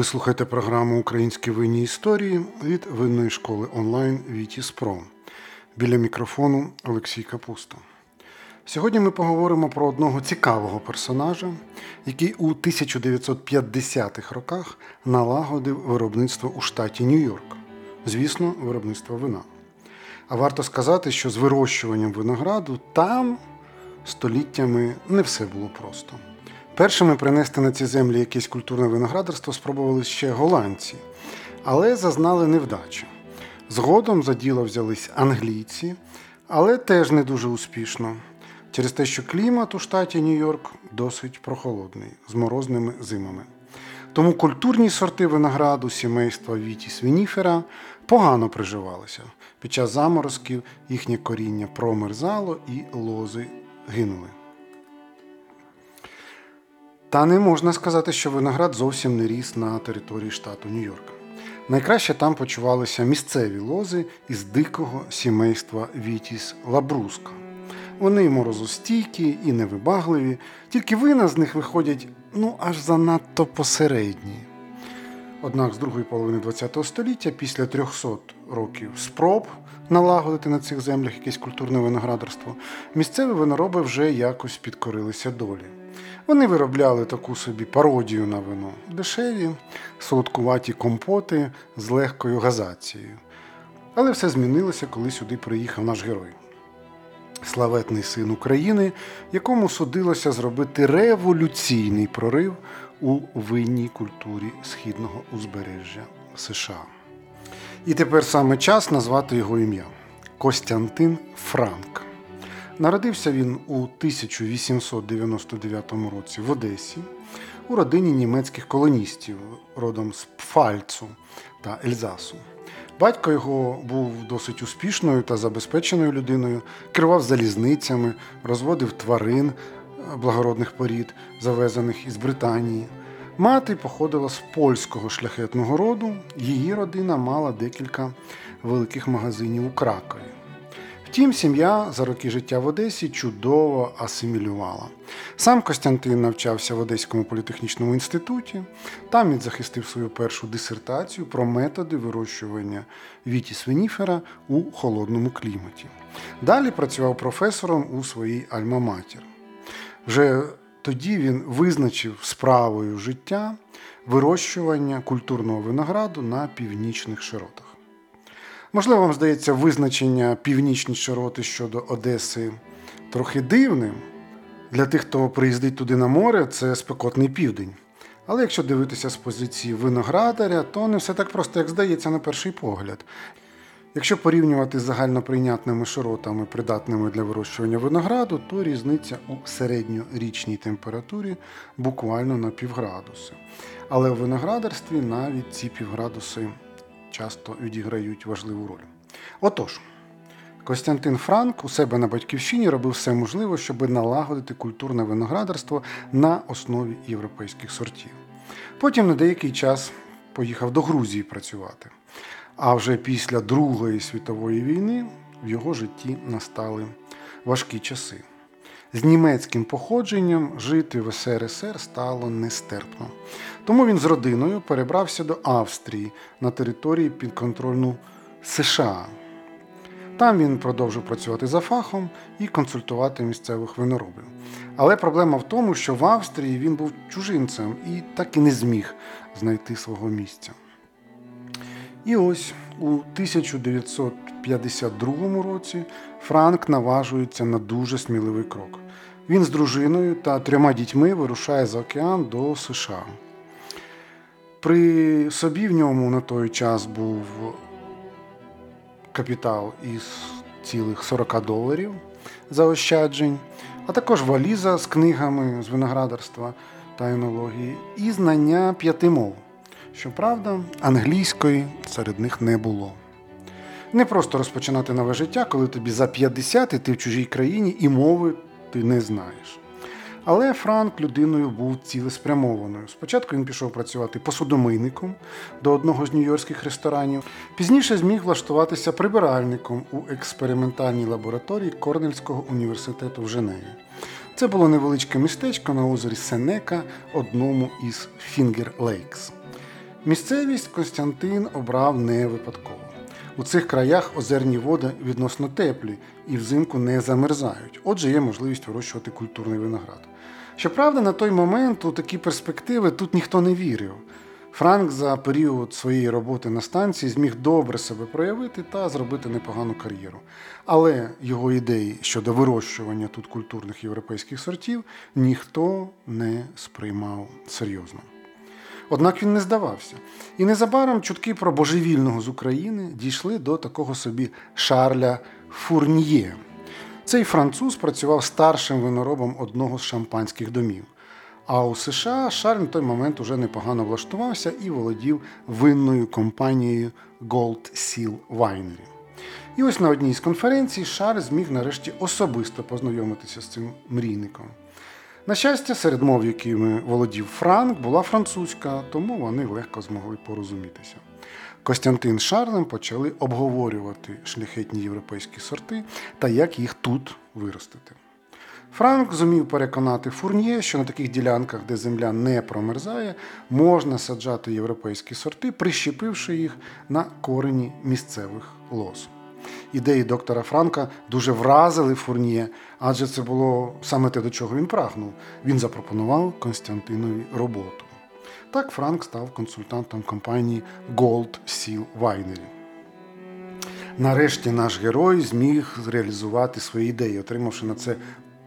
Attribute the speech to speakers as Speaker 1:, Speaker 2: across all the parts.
Speaker 1: Ви слухаєте програму Українські винні історії від винної школи онлайн Вітіс. Біля мікрофону Олексій Капуста. Сьогодні ми поговоримо про одного цікавого персонажа, який у 1950-х роках налагодив виробництво у штаті Нью-Йорк. Звісно, виробництво вина. А варто сказати, що з вирощуванням винограду там століттями не все було просто. Першими принести на ці землі якесь культурне виноградарство спробували ще голландці, але зазнали невдачі. Згодом за діло взялись англійці, але теж не дуже успішно, через те, що клімат у штаті Нью-Йорк досить прохолодний, з морозними зимами. Тому культурні сорти винограду сімейства Вітіс Вініфера погано приживалися. Під час заморозків їхнє коріння промерзало і лози гинули. Та не можна сказати, що виноград зовсім не ріс на території штату Нью-Йорк. Найкраще там почувалися місцеві лози із дикого сімейства Вітіс Лабруска. Вони морозостійкі і невибагливі, тільки вина з них виходять ну аж занадто посередні. Однак з другої половини ХХ століття, після 300 років спроб налагодити на цих землях якесь культурне виноградарство, місцеві винороби вже якось підкорилися долі. Вони виробляли таку собі пародію на вино, дешеві, солодкуваті компоти з легкою газацією. Але все змінилося, коли сюди приїхав наш герой. Славетний син України, якому судилося зробити революційний прорив у винній культурі східного узбережжя США. І тепер саме час назвати його ім'я Костянтин Франк. Народився він у 1899 році в Одесі у родині німецьких колоністів родом з Пфальцу та Ельзасу. Батько його був досить успішною та забезпеченою людиною, керував залізницями, розводив тварин благородних порід, завезених із Британії. Мати походила з польського шляхетного роду, її родина мала декілька великих магазинів у Кракові. Втім, сім'я за роки життя в Одесі чудово асимілювала. Сам Костянтин навчався в Одеському політехнічному інституті. Там він захистив свою першу дисертацію про методи вирощування віті свиніфера у холодному кліматі. Далі працював професором у своїй Альма-Матір. Вже тоді він визначив справою життя вирощування культурного винограду на північних широтах. Можливо, вам здається визначення північні широти щодо Одеси трохи дивним. Для тих, хто приїздить туди на море, це спекотний південь. Але якщо дивитися з позиції виноградаря, то не все так просто, як здається, на перший погляд. Якщо порівнювати з загальноприйнятними широтами, придатними для вирощування винограду, то різниця у середньорічній температурі буквально на півградуси. Але у виноградарстві навіть ці півградуси часто відіграють важливу роль. Отож, Костянтин Франк у себе на батьківщині робив все можливе, щоб налагодити культурне виноградарство на основі європейських сортів. Потім на деякий час поїхав до Грузії працювати. А вже після Другої світової війни в його житті настали важкі часи. З німецьким походженням жити в СРСР стало нестерпно. Тому він з родиною перебрався до Австрії на території підконтрольну США. Там він продовжив працювати за фахом і консультувати місцевих виноробів. Але проблема в тому, що в Австрії він був чужинцем і так і не зміг знайти свого місця. І ось у 1952 році Франк наважується на дуже сміливий крок. Він з дружиною та трьома дітьми вирушає за океан до США. При собі в ньому на той час був капітал із цілих 40 доларів заощаджень, а також валіза з книгами з виноградарства та енології і знання п'яти мов. Щоправда, англійської серед них не було. Не просто розпочинати нове життя, коли тобі за 50 і ти в чужій країні і мови ти не знаєш. Але Франк людиною був цілеспрямованою. Спочатку він пішов працювати посудомийником до одного з нью-йоркських ресторанів. Пізніше зміг влаштуватися прибиральником у експериментальній лабораторії Корнельського університету в Женеві. Це було невеличке містечко на озері Сенека, одному із Фінгер Лейкс. Місцевість Костянтин обрав не випадково. У цих краях озерні води відносно теплі і взимку не замерзають. Отже, є можливість вирощувати культурний виноград. Щоправда, на той момент у такі перспективи тут ніхто не вірив. Франк за період своєї роботи на станції зміг добре себе проявити та зробити непогану кар'єру. Але його ідеї щодо вирощування тут культурних європейських сортів ніхто не сприймав серйозно. Однак він не здавався. І незабаром чутки про божевільного з України дійшли до такого собі Шарля Фурньє. Цей француз працював старшим виноробом одного з шампанських домів. А у США Шарль на той момент уже непогано влаштувався і володів винною компанією Gold Seal Winery. І ось на одній з конференцій Шарль зміг нарешті особисто познайомитися з цим мрійником. На щастя, серед мов, якими володів Франк, була французька, тому вони легко змогли порозумітися. Костянтин з Шарлем почали обговорювати шляхетні європейські сорти та як їх тут виростити. Франк зумів переконати фурньє, що на таких ділянках, де земля не промерзає, можна саджати європейські сорти, прищепивши їх на корені місцевих лоз. Ідеї доктора Франка дуже вразили фурньє, адже це було саме те, до чого він прагнув. Він запропонував Константинові роботу. Так Франк став консультантом компанії Gold Seal Winery. Нарешті наш герой зміг зреалізувати свої ідеї, отримавши на це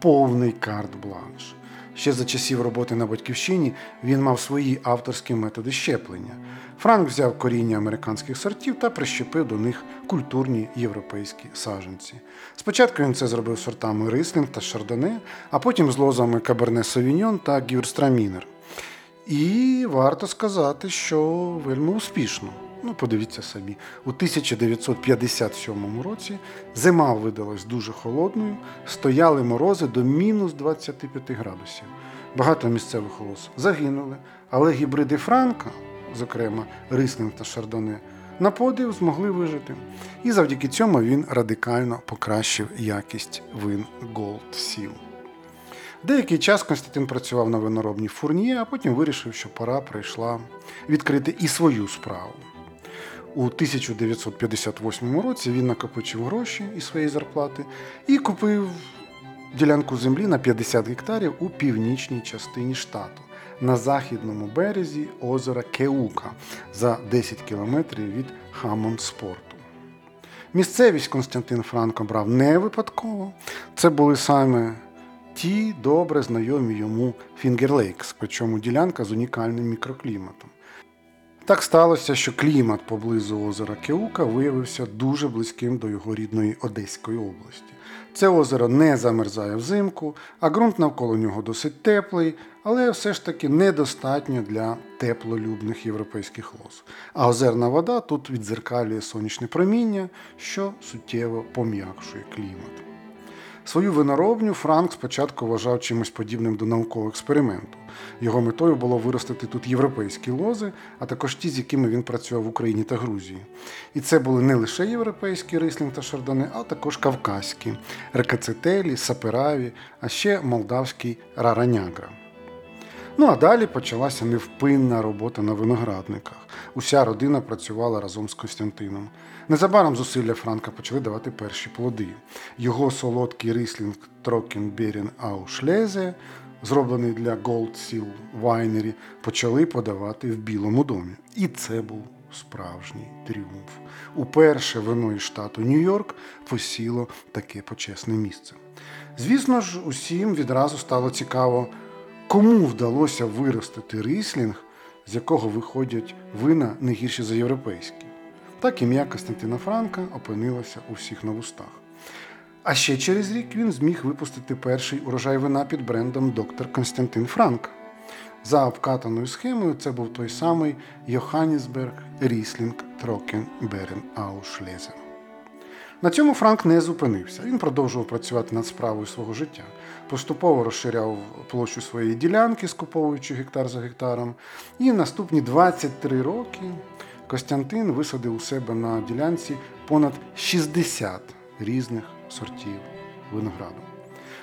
Speaker 1: повний карт-бланш. Ще за часів роботи на батьківщині він мав свої авторські методи щеплення. Франк взяв коріння американських сортів та прищепив до них культурні європейські саженці. Спочатку він це зробив сортами рислінг та шардоне, а потім з лозами Каберне Совіньон та Гюрстрамінер. І варто сказати, що вельми успішно. Ну, подивіться самі, у 1957 році зима видалась дуже холодною, стояли морози до мінус 25 градусів. Багато місцевих лос загинули, але гібриди Франка, зокрема Рислинг та Шардоне, на подив змогли вижити. І завдяки цьому він радикально покращив якість вин Gold Seal. Деякий час Константин працював на виноробній фурні, а потім вирішив, що пора прийшла відкрити і свою справу. У 1958 році він накопичив гроші із своєї зарплати і купив ділянку землі на 50 гектарів у північній частині штату на західному березі озера Кеука за 10 кілометрів від Хамонспорту. Місцевість Константин Франко брав не випадково. Це були саме ті добре знайомі йому Фінгерлейкс, причому ділянка з унікальним мікрокліматом. Так сталося, що клімат поблизу озера Кеука виявився дуже близьким до його рідної Одеської області. Це озеро не замерзає взимку, а ґрунт навколо нього досить теплий, але все ж таки недостатньо для теплолюбних європейських лоз. А озерна вода тут відзеркалює сонячне проміння, що суттєво пом'якшує клімат. Свою виноробню Франк спочатку вважав чимось подібним до наукового експерименту. Його метою було виростити тут європейські лози, а також ті, з якими він працював в Україні та Грузії. І це були не лише європейські рислінг та шардони, а також кавказькі рекацетелі, сапераві, а ще молдавський раранягра. Ну а далі почалася невпинна робота на виноградниках. Уся родина працювала разом з Костянтином. Незабаром зусилля Франка почали давати перші плоди. Його солодкий рислінг Трокен Берін Аушлезе, зроблений для Gold Seal Winery, почали подавати в Білому домі. І це був справжній тріумф. Уперше вино із штату Нью-Йорк посіло таке почесне місце. Звісно ж, усім відразу стало цікаво. Кому вдалося виростити рислінг, з якого виходять вина не гірші за європейські? Так ім'я Костянтина Франка опинилося у всіх на вустах. А ще через рік він зміг випустити перший урожай вина під брендом доктор Константин Франк. За обкатаною схемою це був той самий Johannisberg Riesling Trockenbeerenauslese. На цьому Франк не зупинився. Він продовжував працювати над справою свого життя. Поступово розширяв площу своєї ділянки, скуповуючи гектар за гектаром. І наступні 23 роки Костянтин висадив у себе на ділянці понад 60 різних сортів винограду.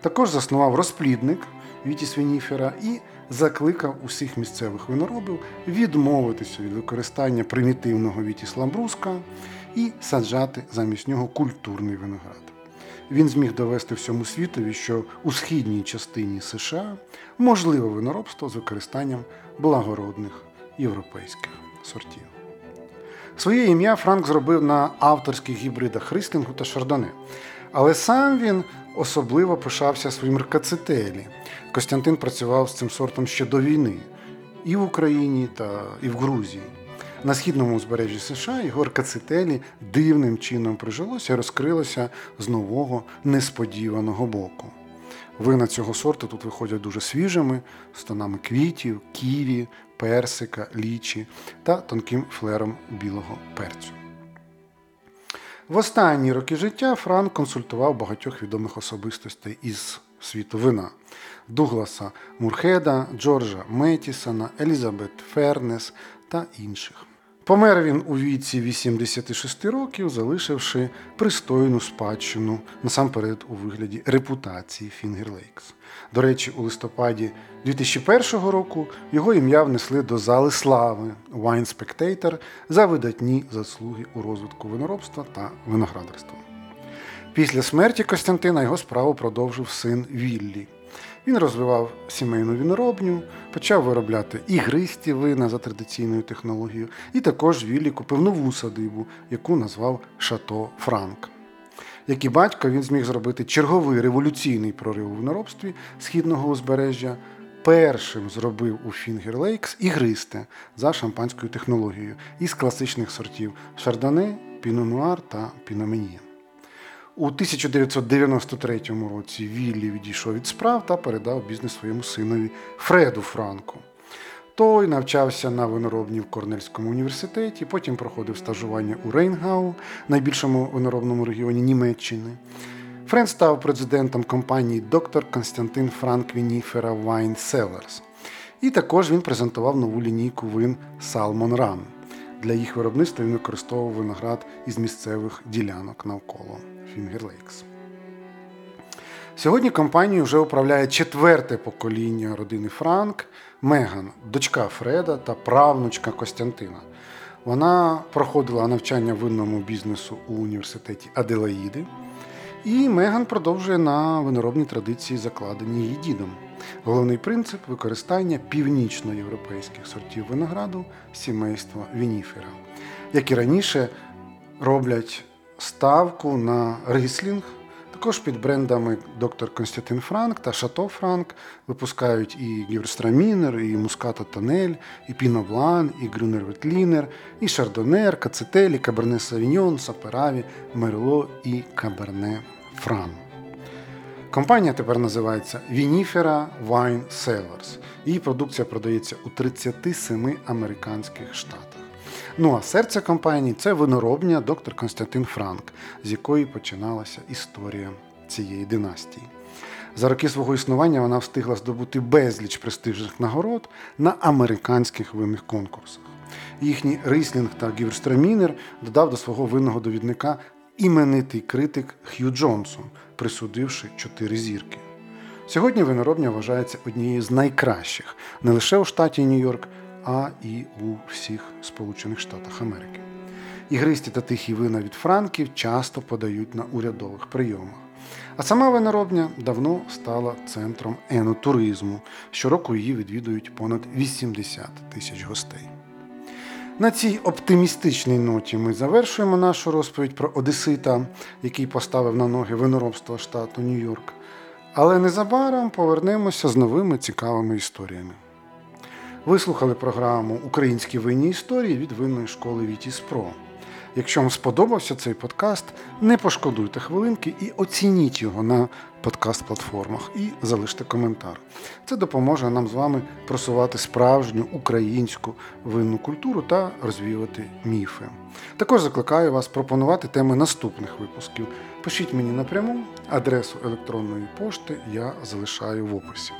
Speaker 1: Також заснував розплідник Вітіс Вініфера і закликав усіх місцевих виноробів відмовитися від використання примітивного вітіс ламбруска і саджати замість нього культурний виноград. Він зміг довести всьому світові, що у східній частині США можливе виноробство з використанням благородних європейських сортів. Своє ім'я Франк зробив на авторських гібридах Рислінгу та Шардоне. Але сам він особливо пишався своїм ркацителі. Костянтин працював з цим сортом ще до війни і в Україні, та і в Грузії. На східному узбережжі США його ркацителі дивним чином прижилося і розкрилося з нового несподіваного боку. Вина цього сорту тут виходять дуже свіжими, з тонами квітів, ківі, персика, лічі та тонким флером білого перцю. В останні роки життя Франк консультував багатьох відомих особистостей із світу вина: Дугласа Мурхеда, Джорджа Метісона, Елізабет Фернес та інших. Помер він у віці 86 років, залишивши пристойну спадщину насамперед у вигляді репутації Lakes. До речі, у листопаді 2001 року його ім'я внесли до зали слави Wine Spectator за видатні заслуги у розвитку виноробства та виноградарства. Після смерті Костянтина його справу продовжив син Віллі. Він розвивав сімейну віноробню, почав виробляти ігристі вина за традиційною технологією, і також Віллі купив нову садибу, яку назвав Шато Франк. Як і батько, він зміг зробити черговий революційний прорив у виноробстві східного узбережжя. Першим зробив у Finger Lakes ігристе за шампанською технологією із класичних сортів Шардоне, Піно-Нуар та Піноменіє. У 1993 році Віллі відійшов від справ та передав бізнес своєму синові Фреду Франку. Той навчався на виноробні в Корнельському університеті, потім проходив стажування у Рейнгау, найбільшому виноробному регіоні Німеччини. Фред став президентом компанії доктор Константин Франк Вініфера Wine Cellars. І також він презентував нову лінійку вин Salmon Run. Для їх виробництва він використовував виноград із місцевих ділянок навколо Finger Lakes. Сьогодні компанією вже управляє четверте покоління родини Франк, Меган, дочка Фреда та правнучка Костянтина. Вона проходила навчання винному бізнесу у університеті Аделаїди. І Меган продовжує на виноробній традиції, закладені її дідом. Головний принцип використання північноєвропейських сортів винограду сімейства Вініфера, як і раніше роблять ставку на рислінг. Також під брендами доктор Константин Франк та Шато Франк випускають і Гюрстрамінер, і Муската Тонель, і Піно Блан, і Грюнер Ветлінер, і Шардонер, Кацетелі, Каберне Савіньон, Сапераві, Мерло і Каберне Фран. Компанія тепер називається Vinifera Wine Cellars. Її продукція продається у 37 американських штатах. Ну а серце компанії це виноробня доктор Константин Франк, з якої починалася історія цієї династії. За роки свого існування вона встигла здобути безліч престижних нагород на американських винних конкурсах. Їхній рислінг та гіверстрамінер додав до свого винного довідника іменитий критик Х'ю Джонсон, присудивши чотири зірки. Сьогодні виноробня вважається однією з найкращих не лише у штаті Нью-Йорк, а і у всіх Сполучених Штатах Америки. Ігристі та тихі вина від франків часто подають на урядових прийомах. А сама виноробня давно стала центром енотуризму. Щороку її відвідують понад 80 тисяч гостей. На цій оптимістичній ноті ми завершуємо нашу розповідь про Одесита, який поставив на ноги виноробство штату Нью-Йорк. Але незабаром повернемося з новими цікавими історіями. Ви слухали програму Українські винні історії від винної школи Вітіс Про. Якщо вам сподобався цей подкаст, не пошкодуйте хвилинки і оцініть його на подкаст-платформах і залиште коментар. Це допоможе нам з вами просувати справжню українську винну культуру та розвіювати міфи. Також закликаю вас пропонувати теми наступних випусків. Пишіть мені напряму, адресу електронної пошти я залишаю в описі.